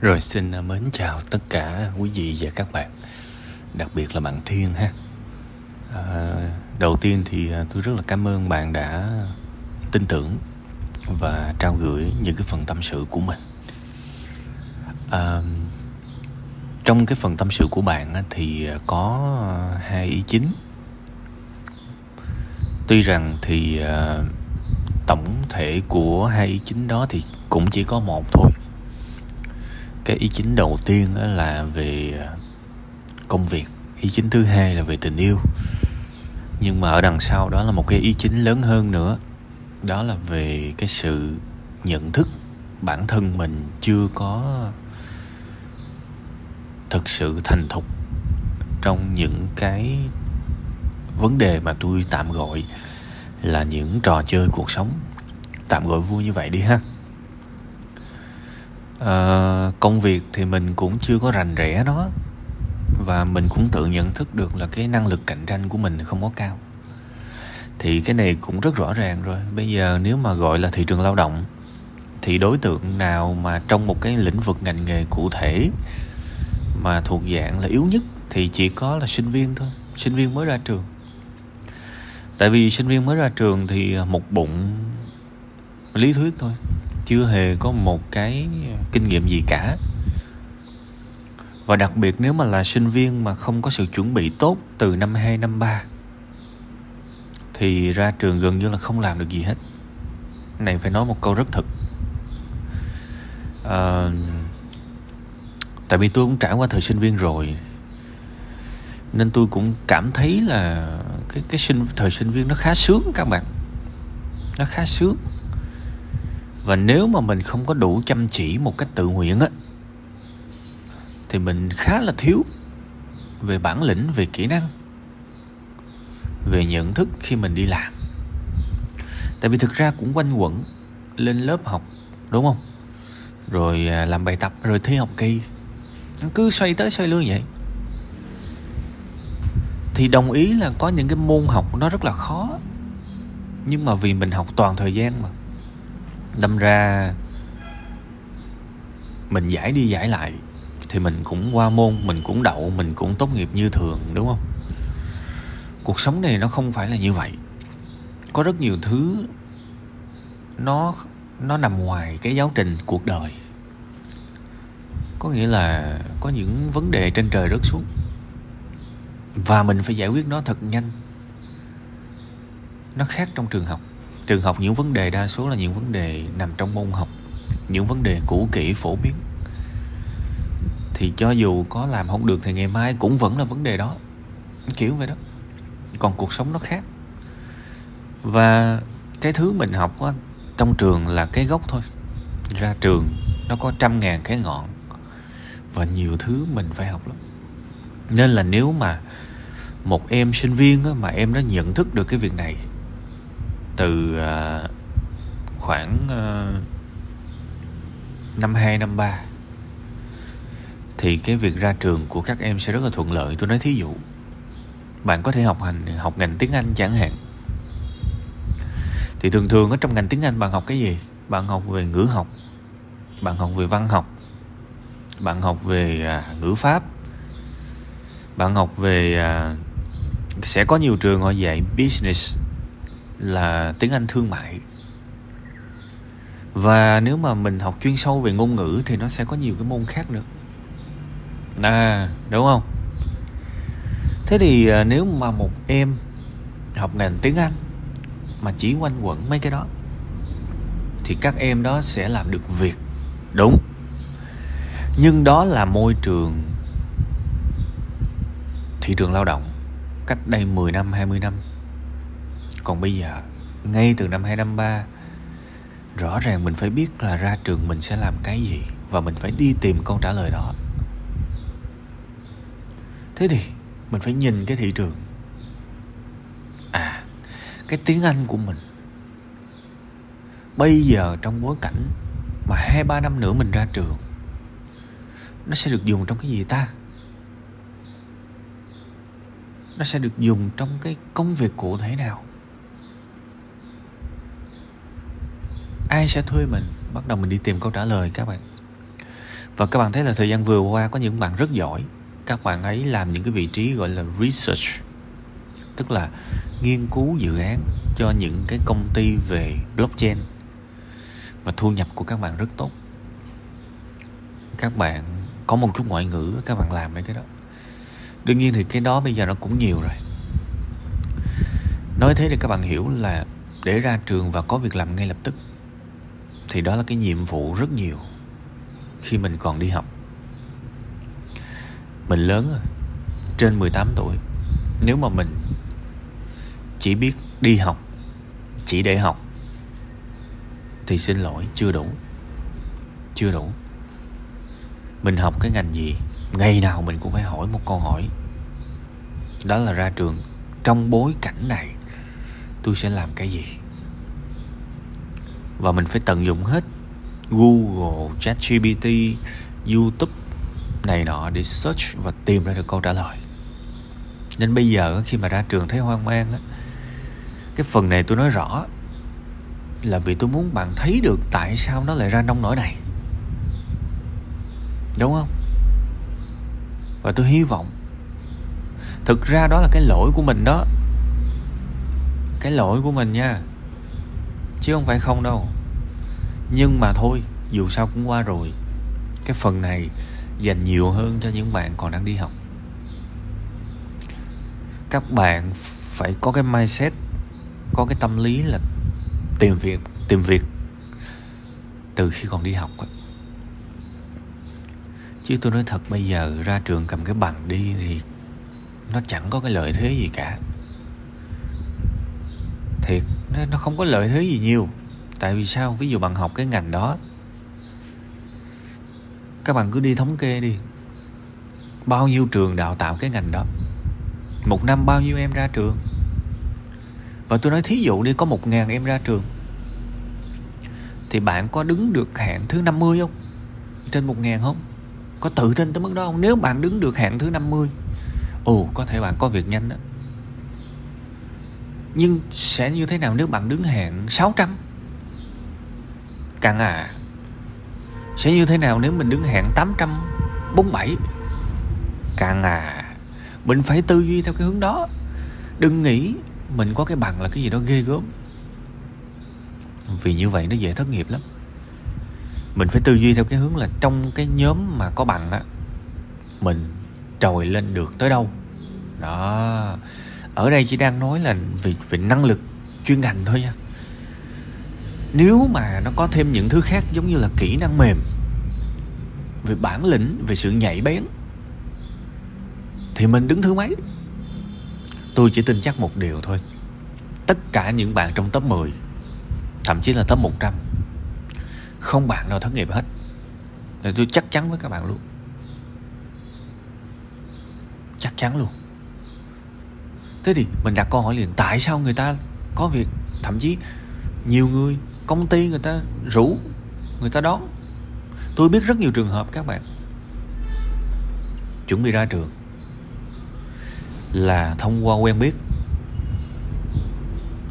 Rồi xin à, mến chào tất cả quý vị và các bạn Đặc biệt là bạn Thiên ha. À, Đầu tiên thì à, tôi rất là cảm ơn bạn đã tin tưởng Và trao gửi những cái phần tâm sự của mình. À, Trong cái phần tâm sự của bạn thì à, có hai ý chính. Tuy rằng thì tổng thể của hai ý chính đó thì cũng chỉ có một thôi cái ý chính đầu tiên là về à, công việc. Ý chính thứ hai là về tình yêu. Nhưng mà ở đằng sau đó là một cái ý chính lớn hơn nữa. Đó là về cái sự nhận thức bản thân mình chưa có thực sự thành thục trong những cái vấn đề mà tôi tạm gọi là những trò chơi cuộc sống. Tạm gọi vui như vậy đi ha à, công việc thì mình cũng chưa có rành rẽ nó và mình cũng tự nhận thức được là cái năng lực cạnh tranh của mình không có cao. Thì cái này cũng rất rõ ràng rồi. Bây giờ nếu mà gọi là thị trường lao động thì đối tượng nào mà trong một cái lĩnh vực ngành nghề cụ thể mà thuộc dạng là yếu nhất thì chỉ có là sinh viên thôi sinh viên mới ra trường. Tại vì sinh viên mới ra trường thì một bụng lý thuyết thôi chưa hề có một cái kinh nghiệm gì cả. Và đặc biệt nếu mà là sinh viên mà không có sự chuẩn bị tốt từ năm 2, năm 3 thì ra trường gần như là không làm được gì hết. Này phải nói một câu rất thực à, tại vì tôi cũng trải qua thời sinh viên rồi nên tôi cũng cảm thấy là cái cái sinh thời sinh viên nó khá sướng các bạn. Nó khá sướng và nếu mà mình không có đủ chăm chỉ một cách tự nguyện á, thì mình khá là thiếu về bản lĩnh, về kỹ năng, về nhận thức khi mình đi làm. Tại vì thực ra cũng quanh quẩn lên lớp học, đúng không? Rồi à, làm bài tập, rồi thi học kỳ. Cứ xoay tới xoay lui vậy. Thì đồng ý là có những cái môn học nó rất là khó. Nhưng mà vì mình học toàn thời gian mà đâm ra mình giải đi giải lại thì mình cũng qua môn, mình cũng đậu, mình cũng tốt nghiệp như thường, đúng không? Cuộc sống này nó không phải là như vậy. Có rất nhiều thứ nó nó nằm ngoài cái giáo trình cuộc đời. Có nghĩa là có những vấn đề trên trời rớt xuống và mình phải giải quyết nó thật nhanh. Nó khác trong trường học trường học những vấn đề đa số là những vấn đề nằm trong môn học những vấn đề cũ kỹ phổ biến. Thì cho dù có làm không được thì ngày mai cũng vẫn là vấn đề đó kiểu vậy đó. Còn cuộc sống nó khác. Và cái thứ mình học á, trong trường là cái gốc thôi. Ra trường nó có trăm ngàn cái ngọn và nhiều thứ mình phải học lắm. Nên là nếu mà một em sinh viên á, mà em đã nhận thức được cái việc này từ uh, khoảng uh, năm hai năm ba thì cái việc ra trường của các em sẽ rất là thuận lợi. Tôi nói thí dụ bạn có thể học hành học ngành tiếng anh chẳng hạn. Thì thường thường ở trong ngành tiếng anh bạn học cái gì? Bạn học về ngữ học bạn học về văn học bạn học về à, ngữ pháp bạn học về à, sẽ có nhiều trường họ dạy business là tiếng Anh thương mại. Và nếu mà mình học chuyên sâu về ngôn ngữ thì nó sẽ có nhiều cái môn khác nữa. À đúng không? Thế thì à, nếu mà một em học ngành tiếng anh mà chỉ quanh quẩn mấy cái đó, thì các em đó sẽ làm được việc. Đúng. Nhưng đó là môi trường thị trường lao động cách đây 10 năm 20 năm còn bây giờ, ngay từ năm 253 rõ ràng mình phải biết là ra trường mình sẽ làm cái gì và mình phải đi tìm câu trả lời đó. Thế thì, mình phải nhìn cái thị trường. À cái tiếng anh của mình. Bây giờ trong bối cảnh mà hai, ba năm nữa mình ra trường, nó sẽ được dùng trong cái gì ta? Nó sẽ được dùng trong cái công việc cụ thể nào? Ai sẽ thuê mình? Bắt đầu mình đi tìm câu trả lời các bạn. Và các bạn thấy là thời gian vừa qua có những bạn rất giỏi. Các bạn ấy làm những cái vị trí gọi là research, tức là nghiên cứu dự án cho những cái công ty về blockchain. Và thu nhập của các bạn rất tốt. Các bạn có một chút ngoại ngữ, các bạn làm mấy cái đó. Đương nhiên thì cái đó bây giờ nó cũng nhiều rồi. Nói thế thì các bạn hiểu là để ra trường và có việc làm ngay lập tức thì đó là cái nhiệm vụ rất nhiều khi mình còn đi học. Mình lớn rồi, trên 18 tuổi. Nếu mà mình chỉ biết đi học, chỉ để học, thì xin lỗi, chưa đủ chưa đủ. Mình học cái ngành gì, ngày nào mình cũng phải hỏi một câu hỏi. Đó là ra trường, trong bối cảnh này, tôi sẽ làm cái gì? Và mình phải tận dụng hết Google, ChatGPT, YouTube này nọ để search và tìm ra được câu trả lời. Nên bây giờ khi mà ra trường thấy hoang mang á, cái phần này tôi nói rõ là vì tôi muốn bạn thấy được tại sao nó lại ra nông nổi này. Đúng không? Và tôi hy vọng Thực ra đó là cái lỗi của mình đó Cái lỗi của mình nha Chứ không phải không đâu. Nhưng mà thôi, Dù sao cũng qua rồi. Cái phần này dành nhiều hơn cho những bạn còn đang đi học. Các bạn phải có cái mindset, Có cái tâm lý là Tìm việc Tìm việc Từ khi còn đi học ấy. Chứ tôi nói thật, bây giờ ra trường cầm cái bằng đi thì nó chẳng có cái lợi thế gì cả. Thiệt nó không có lợi thế gì nhiều. Tại vì sao? Ví dụ bạn học cái ngành đó, các bạn cứ đi thống kê đi. Bao nhiêu trường đào tạo cái ngành đó? Một năm bao nhiêu em ra trường? Và tôi nói thí dụ đi, có một ngàn em ra trường, thì bạn có đứng được hạng thứ 50 không? Trên một ngàn không? Có tự tin tới mức đó không? Nếu bạn đứng được hạng thứ 50 ồ, có thể bạn có việc nhanh đó nhưng sẽ như thế nào nếu bạn đứng hạng 600 Càng à Sẽ như thế nào nếu mình đứng hạng 847 Càng à Mình phải tư duy theo cái hướng đó. Đừng nghĩ mình có cái bằng là cái gì đó ghê gớm. Vì như vậy nó dễ thất nghiệp lắm. Mình phải tư duy theo cái hướng là Trong cái nhóm mà có bằng á, Mình trồi lên được tới đâu. Đó ở đây chỉ đang nói là về về năng lực chuyên ngành thôi nha. Nếu mà nó có thêm những thứ khác giống như là kỹ năng mềm, về bản lĩnh, về sự nhạy bén, thì mình đứng thứ mấy? Tôi chỉ tin chắc một điều thôi. Tất cả những bạn trong top 10 thậm chí là top 100 không bạn nào thất nghiệp hết. Thì tôi chắc chắn với các bạn luôn. Chắc chắn luôn thế thì mình đặt câu hỏi liền, tại sao người ta có việc, thậm chí nhiều người, công ty người ta rủ, người ta đón? Tôi biết rất nhiều trường hợp, các bạn. Chuẩn bị ra trường là thông qua quen biết.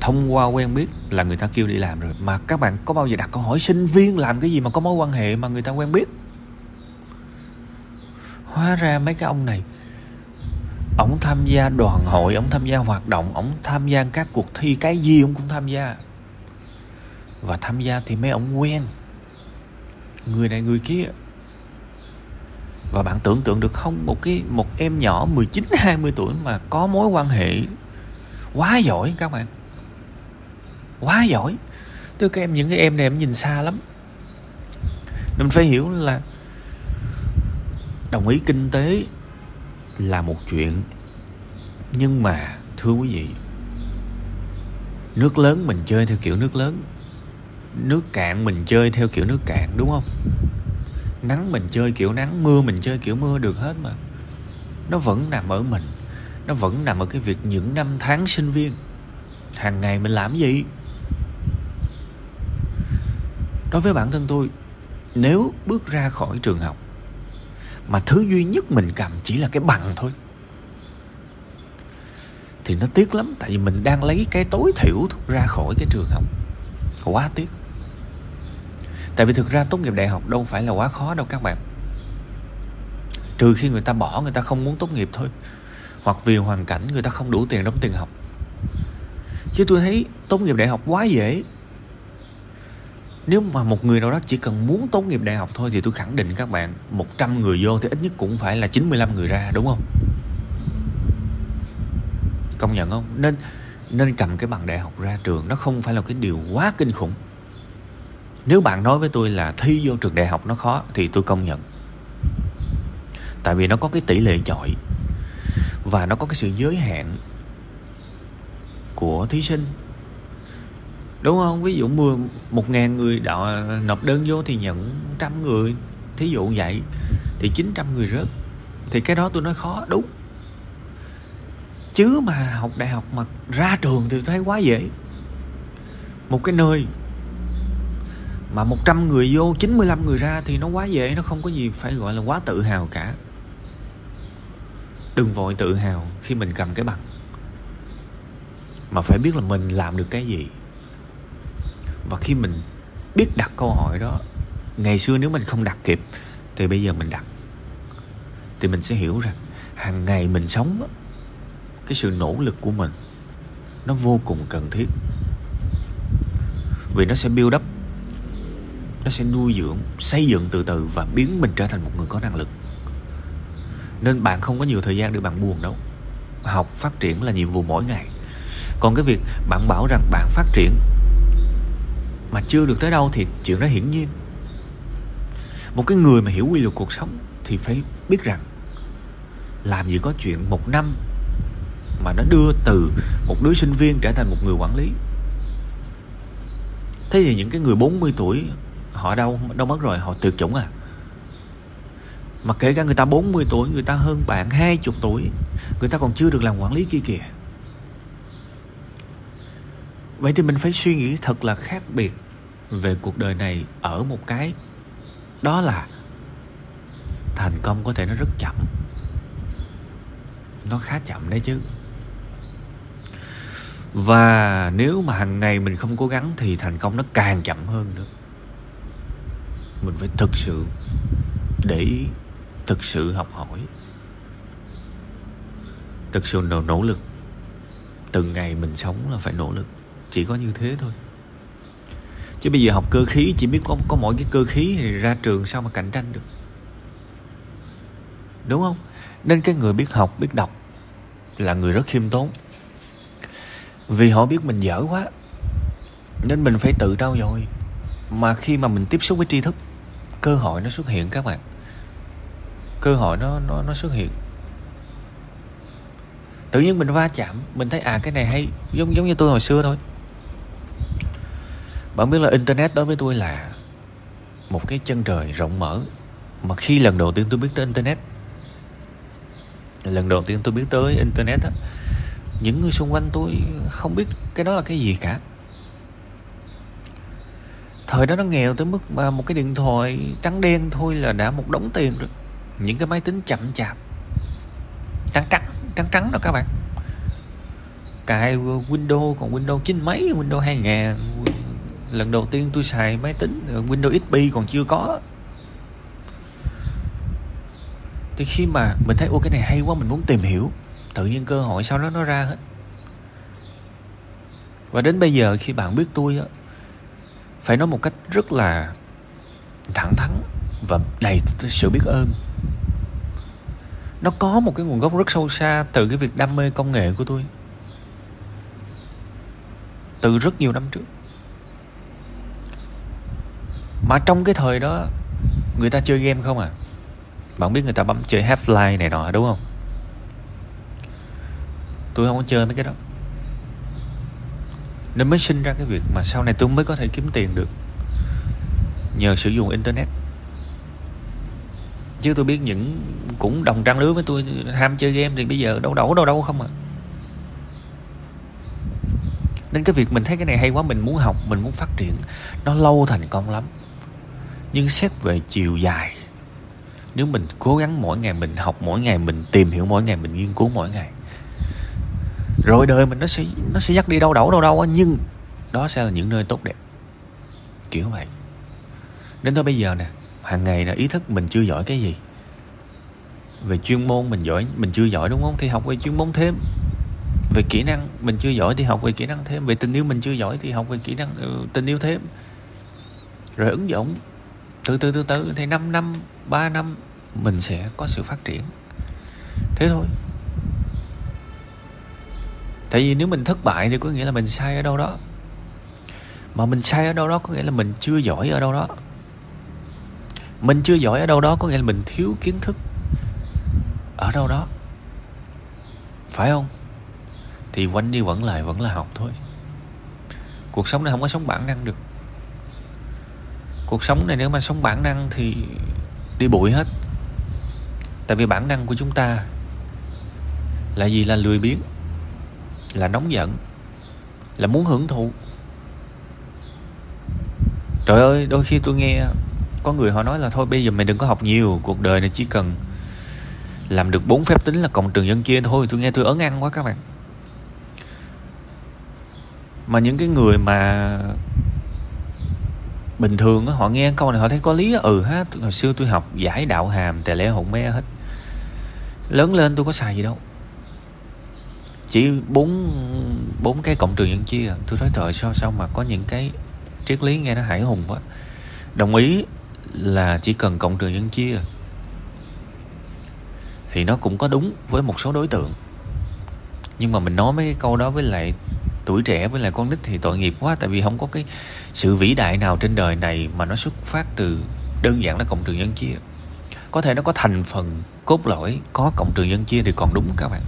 Thông qua quen biết là người ta kêu đi làm rồi. Mà các bạn có bao giờ đặt câu hỏi, sinh viên làm cái gì mà có mối quan hệ mà người ta quen biết? Hóa ra mấy cái ông này ổng tham gia đoàn hội ổng tham gia hoạt động ổng tham gia các cuộc thi cái gì ổng cũng tham gia. Và tham gia thì mấy ổng quen. Người này người kia. Và bạn tưởng tượng được không? Một cái, một em nhỏ 19 20 tuổi mà có mối quan hệ quá giỏi các bạn. Quá giỏi. Tức các em, những cái em này em nhìn xa lắm. Mình phải hiểu là đồng ý kinh tế là một chuyện. Nhưng mà, thưa quý vị, nước lớn mình chơi theo kiểu nước lớn, nước cạn mình chơi theo kiểu nước cạn, đúng không? Nắng mình chơi kiểu nắng, mưa mình chơi kiểu mưa được hết mà. Nó vẫn nằm ở mình, nó vẫn nằm ở cái việc những năm tháng sinh viên. Hàng ngày mình làm gì? Đối với bản thân tôi, nếu bước ra khỏi trường học mà thứ duy nhất mình cầm chỉ là cái bằng thôi. Thì nó tiếc lắm, tại vì mình đang lấy cái tối thiểu ra khỏi cái trường học. Quá tiếc. Tại vì thực ra tốt nghiệp đại học đâu phải là quá khó đâu các bạn. Trừ khi người ta bỏ người ta không muốn tốt nghiệp thôi. Hoặc vì hoàn cảnh người ta không đủ tiền đóng tiền học. Chứ tôi thấy tốt nghiệp đại học quá dễ nếu mà một người nào đó chỉ cần muốn tốt nghiệp đại học thôi thì tôi khẳng định các bạn 100 người vô thì ít nhất cũng phải là 95 người ra, đúng không? Công nhận không? Nên nên cầm cái bằng đại học ra trường, nó không phải là cái điều quá kinh khủng. Nếu bạn nói với tôi là thi vô trường đại học nó khó thì tôi công nhận. Tại vì nó có cái tỷ lệ chọi và nó có cái sự giới hạn của thí sinh đúng không? Ví dụ mưa một ngàn người đọ, nộp đơn vô thì nhận trăm người. Thí dụ vậy thì 900 người rớt. Thì cái đó tôi nói khó đúng. Chứ mà học đại học mà ra trường thì tôi thấy quá dễ. Một cái nơi mà 100 người vô 95 người ra thì nó quá dễ nó không có gì phải gọi là quá tự hào cả. Đừng vội tự hào khi mình cầm cái bằng. Mà phải biết là mình làm được cái gì và khi mình biết đặt câu hỏi đó, ngày xưa nếu mình không đặt kịp, thì bây giờ mình đặt. Thì mình sẽ hiểu rằng hàng ngày mình sống cái sự nỗ lực của mình nó vô cùng cần thiết. Vì nó sẽ build up, nó sẽ nuôi dưỡng, xây dựng từ từ và biến mình trở thành một người có năng lực. Nên bạn không có nhiều thời gian để bạn buồn đâu. Học phát triển là nhiệm vụ mỗi ngày. Còn cái việc bạn bảo rằng bạn phát triển mà chưa được tới đâu thì chuyện đó hiển nhiên. Một cái người mà hiểu quy luật cuộc sống thì phải biết rằng làm gì có chuyện một năm mà nó đưa từ một đứa sinh viên trở thành một người quản lý. Thế thì những cái người 40 tuổi, họ đâu đâu mất rồi, họ tuyệt chủng à. Mà kể cả người ta 40 tuổi, người ta hơn bạn 20 tuổi, người ta còn chưa được làm quản lý kia kìa vậy thì mình phải suy nghĩ thật là khác biệt về cuộc đời này ở một cái. Đó là thành công có thể nó rất chậm. Nó khá chậm đấy chứ. Và nếu mà hàng ngày mình không cố gắng thì thành công nó càng chậm hơn nữa. Mình phải thực sự để ý thực sự học hỏi thực sự nỗ, nỗ lực. Từng ngày mình sống là phải nỗ lực chỉ có như thế thôi. Chứ bây giờ học cơ khí, chỉ biết có có mỗi cái cơ khí thì ra trường sao mà cạnh tranh được. Đúng không? Nên cái người biết học, biết đọc là người rất khiêm tốn. Vì họ biết mình dở quá, nên mình phải tự trau dồi. Mà khi mà mình tiếp xúc với tri thức, cơ hội nó xuất hiện các bạn. Cơ hội nó nó nó xuất hiện. Tự nhiên mình va chạm, mình thấy à cái này hay, giống giống như tôi hồi xưa thôi bạn biết là internet đối với tôi là một cái chân trời rộng mở. Mà khi lần đầu tiên tôi biết tới internet, lần đầu tiên tôi biết tới internet á, những người xung quanh tôi không biết cái đó là cái gì cả. Thời đó nó nghèo tới mức mà một cái điện thoại trắng đen thôi là đã một đống tiền rồi. Những cái máy tính chậm chạp. Trắng trắng trắng trắng đó các bạn. Cài Windows, còn Windows chín mấy, Windows 2000 lần đầu tiên tôi xài máy tính ờ, Windows XP còn chưa có. Thì khi mà mình thấy ô cái này hay quá, mình muốn tìm hiểu. Tự nhiên cơ hội sau đó nó ra hết. Và đến bây giờ khi bạn biết tôi á, phải nói một cách rất là thẳng thắn và đầy sự biết ơn. Nó có một cái nguồn gốc rất sâu xa từ cái việc đam mê công nghệ của tôi. Từ rất nhiều năm trước mà trong cái thời đó, người ta chơi game không à? Bạn biết người ta bấm chơi Half-Life này nọ, đúng không? Tôi không có chơi mấy cái đó. Nên mới sinh ra cái việc mà sau này tôi mới có thể kiếm tiền được nhờ sử dụng internet. Chứ tôi biết những cũng đồng trang lứa với tôi, ham chơi game thì bây giờ đâu đâu đâu đâu không à nên cái việc mình thấy cái này hay quá, mình muốn học, mình muốn phát triển, nó lâu thành công lắm. Nhưng xét về chiều dài, nếu mình cố gắng mỗi ngày mình học, mỗi ngày mình tìm hiểu, mỗi ngày mình nghiên cứu mỗi ngày, rồi đời mình nó sẽ nó sẽ dắt đi đâu đâu đâu đâu nhưng đó sẽ là những nơi tốt đẹp. Kiểu vậy. Nên tới bây giờ nè, hàng ngày là ý thức mình chưa giỏi cái gì. Về chuyên môn mình giỏi, mình chưa giỏi đúng không? Thì học về chuyên môn thêm về kỹ năng, mình chưa giỏi thì học về kỹ năng thêm. Về tình yêu mình chưa giỏi thì học về kỹ năng ừ, tình yêu thêm. Rồi ứng dụng, từ từ từ từ, thì 5 năm 3 năm, mình sẽ có sự phát triển. Thế thôi. Tại vì nếu mình thất bại thì có nghĩa là mình sai ở đâu đó. Mà mình sai ở đâu đó có nghĩa là mình chưa giỏi ở đâu đó. Mình chưa giỏi ở đâu đó có nghĩa là mình thiếu kiến thức ở đâu đó. Phải không? Thì quanh đi vẫn lại vẫn là học thôi. Cuộc sống này không có sống bản năng được. Cuộc sống này nếu mà sống bản năng thì đi bụi hết. Tại vì bản năng của chúng ta là gì? Là lười biếng, là nóng giận, là muốn hưởng thụ. Trời ơi, đôi khi tôi nghe có người họ nói là thôi, bây giờ mày đừng có học nhiều, cuộc đời này chỉ cần làm được bốn phép tính là cộng trừ nhân chia thôi. Tôi nghe tôi ớn ăn quá các bạn mà những cái người mà bình thường á, họ nghe câu này họ thấy có lý ừ ha hồi xưa tôi học giải đạo hàm, tè lẽ hụng me hết. Lớn lên tôi có xài gì đâu. Chỉ bốn bốn cái cộng trừ nhân chia à. tôi nói trời, sao sao mà có những cái triết lý nghe nó hải hùng quá. Đồng ý là chỉ cần cộng trừ nhân chia à, thì nó cũng có đúng với một số đối tượng. Nhưng mà mình nói mấy cái câu đó với lại tuổi trẻ với lại con nít thì tội nghiệp quá, tại vì không có cái sự vĩ đại nào trên đời này mà nó xuất phát từ đơn giản là cộng trường dân chia. Có thể nó có thành phần cốt lõi, có cộng trường dân chia thì còn đúng các bạn.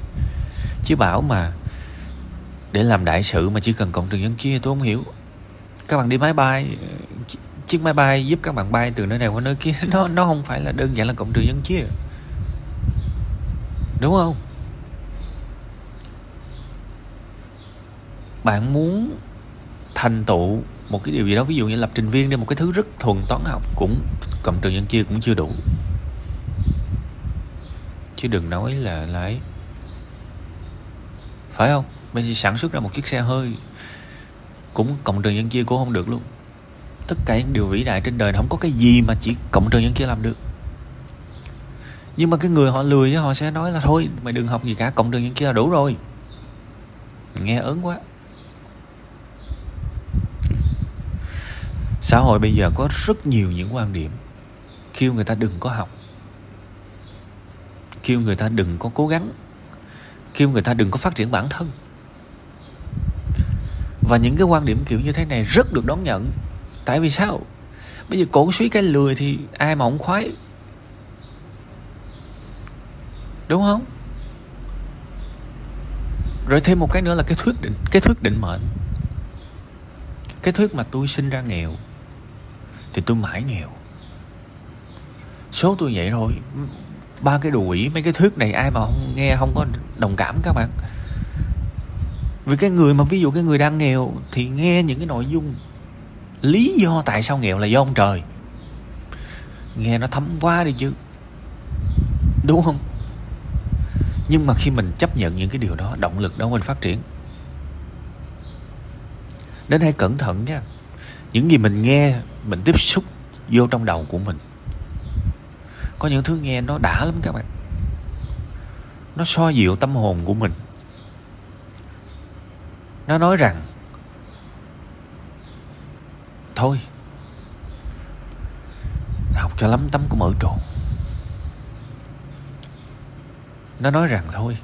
Chứ bảo mà để làm đại sự mà chỉ cần cộng trường dân chia tôi không hiểu. Các bạn đi máy bay chiếc máy bay giúp các bạn bay từ nơi này qua nơi kia, nó nó không phải là đơn giản là cộng trừ dân chia. Đúng không? Bạn muốn thành tựu một cái điều gì đó, ví dụ như lập trình viên đi, một cái thứ rất thuần toán học cũng cộng trừ nhân chia cũng chưa đủ. Chứ đừng nói là lái phải không? Bây giờ sản xuất ra một chiếc xe hơi cũng cộng trừ nhân chia cũng không được luôn. Tất cả những điều vĩ đại trên đời không có cái gì mà chỉ cộng trừ nhân chia làm được. Nhưng mà cái người họ lười họ sẽ nói là thôi, mày đừng học gì cả cộng trừ nhân chia là đủ rồi. Nghe ớn quá. Xã hội bây giờ có rất nhiều những quan điểm. Kêu người ta đừng có học. Kêu người ta đừng có cố gắng. Kêu người ta đừng có phát triển bản thân. Và những cái quan điểm kiểu như thế này rất được đón nhận. Tại vì sao? Bây giờ cổ suý cái lười thì ai mà không khoái. Đúng không? Rồi thêm một cái nữa là cái thuyết định, cái thuyết định mệnh. Cái thuyết mà tôi sinh ra nghèo thì tôi mãi nghèo. Số tôi vậy thôi. Ba cái đồ quỷ mấy cái thuyết này ai mà không nghe, không có đồng cảm các bạn. Vì cái người mà ví dụ cái người đang nghèo thì nghe những cái nội dung lý do tại sao nghèo là do ông trời. Nghe nó thấm quá đi chứ. Đúng không? Nhưng mà khi mình chấp nhận những cái điều đó, động lực đó mình phát triển. Đến hãy cẩn thận nha những gì mình nghe, mình tiếp xúc vô trong đầu của mình. Có những thứ nghe nó đã lắm các bạn. Nó so dịu tâm hồn của mình. Nó nói rằng, thôi, học cho lắm tấm của mở trộn. Nó nói rằng, thôi,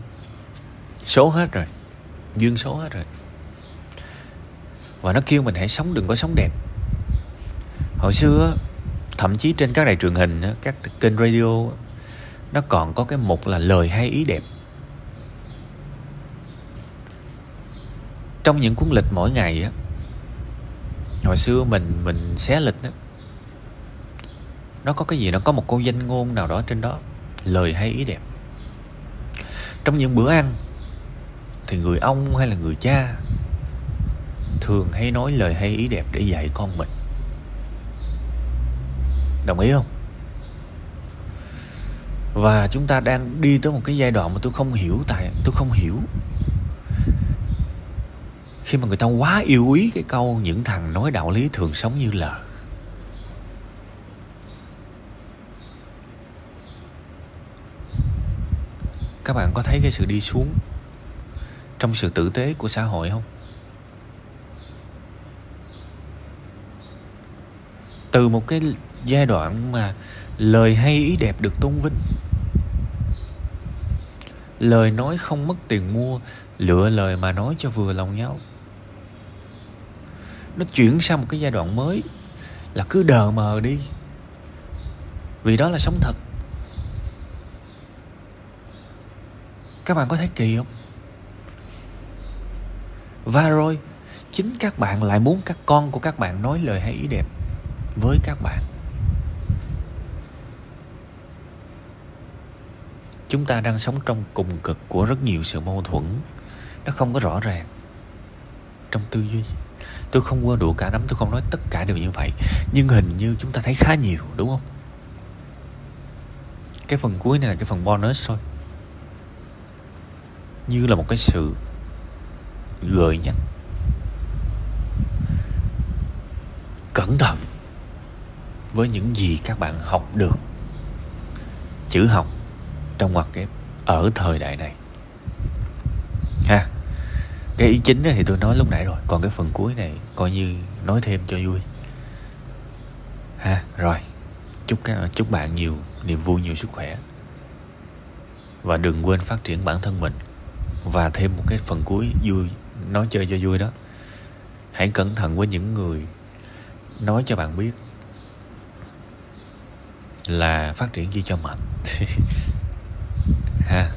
số hết rồi, duyên số hết rồi và nó kêu mình hãy sống đừng có sống đẹp. Hồi xưa thậm chí trên các đài truyền hình các kênh radio nó còn có cái mục là lời hay ý đẹp. Trong những cuốn lịch mỗi ngày á, hồi xưa mình mình xé lịch đó nó có cái gì? Nó có một câu danh ngôn nào đó trên đó, lời hay ý đẹp. Trong những bữa ăn, thì người ông hay là người cha thường hay nói lời hay ý đẹp để dạy con mình. Đồng ý không? Và chúng ta đang đi tới một cái giai đoạn mà tôi không hiểu tại, tôi không hiểu. Khi mà người ta quá yêu quý cái câu những thằng nói đạo lý thường sống như lờ các bạn có thấy cái sự đi xuống trong sự tử tế của xã hội không? Từ một cái giai đoạn mà lời hay ý đẹp được tôn vinh. Lời nói không mất tiền mua, lựa lời mà nói cho vừa lòng nhau. Nó chuyển sang một cái giai đoạn mới, là cứ đờ mờ đi, vì đó là sống thật. Các bạn có thấy kỳ không? Và rồi, chính các bạn lại muốn các con của các bạn nói lời hay ý đẹp với các bạn. Chúng ta đang sống trong cùng cực của rất nhiều sự mâu thuẫn. Nó không có rõ ràng trong tư duy. Tôi không qua đũa cả nắm tôi không nói tất cả đều như vậy. Nhưng hình như chúng ta thấy khá nhiều, đúng không? Cái phần cuối này là cái phần bonus thôi. Như là một cái sự gợi nhắc. Cẩn thận với những gì các bạn học được. Chữ học trong ngoặc kép ở thời đại này. Ha, cái ý chính thì tôi nói lúc nãy rồi, còn cái phần cuối này coi như nói thêm cho vui. Ha, rồi, chúc các, chúc bạn nhiều niềm vui, nhiều sức khỏe. Và đừng quên phát triển bản thân mình. Và thêm một cái phần cuối vui, nói chơi cho vui đó. Hãy cẩn thận với những người nói cho bạn biết là phát triển gì cho mệt ha.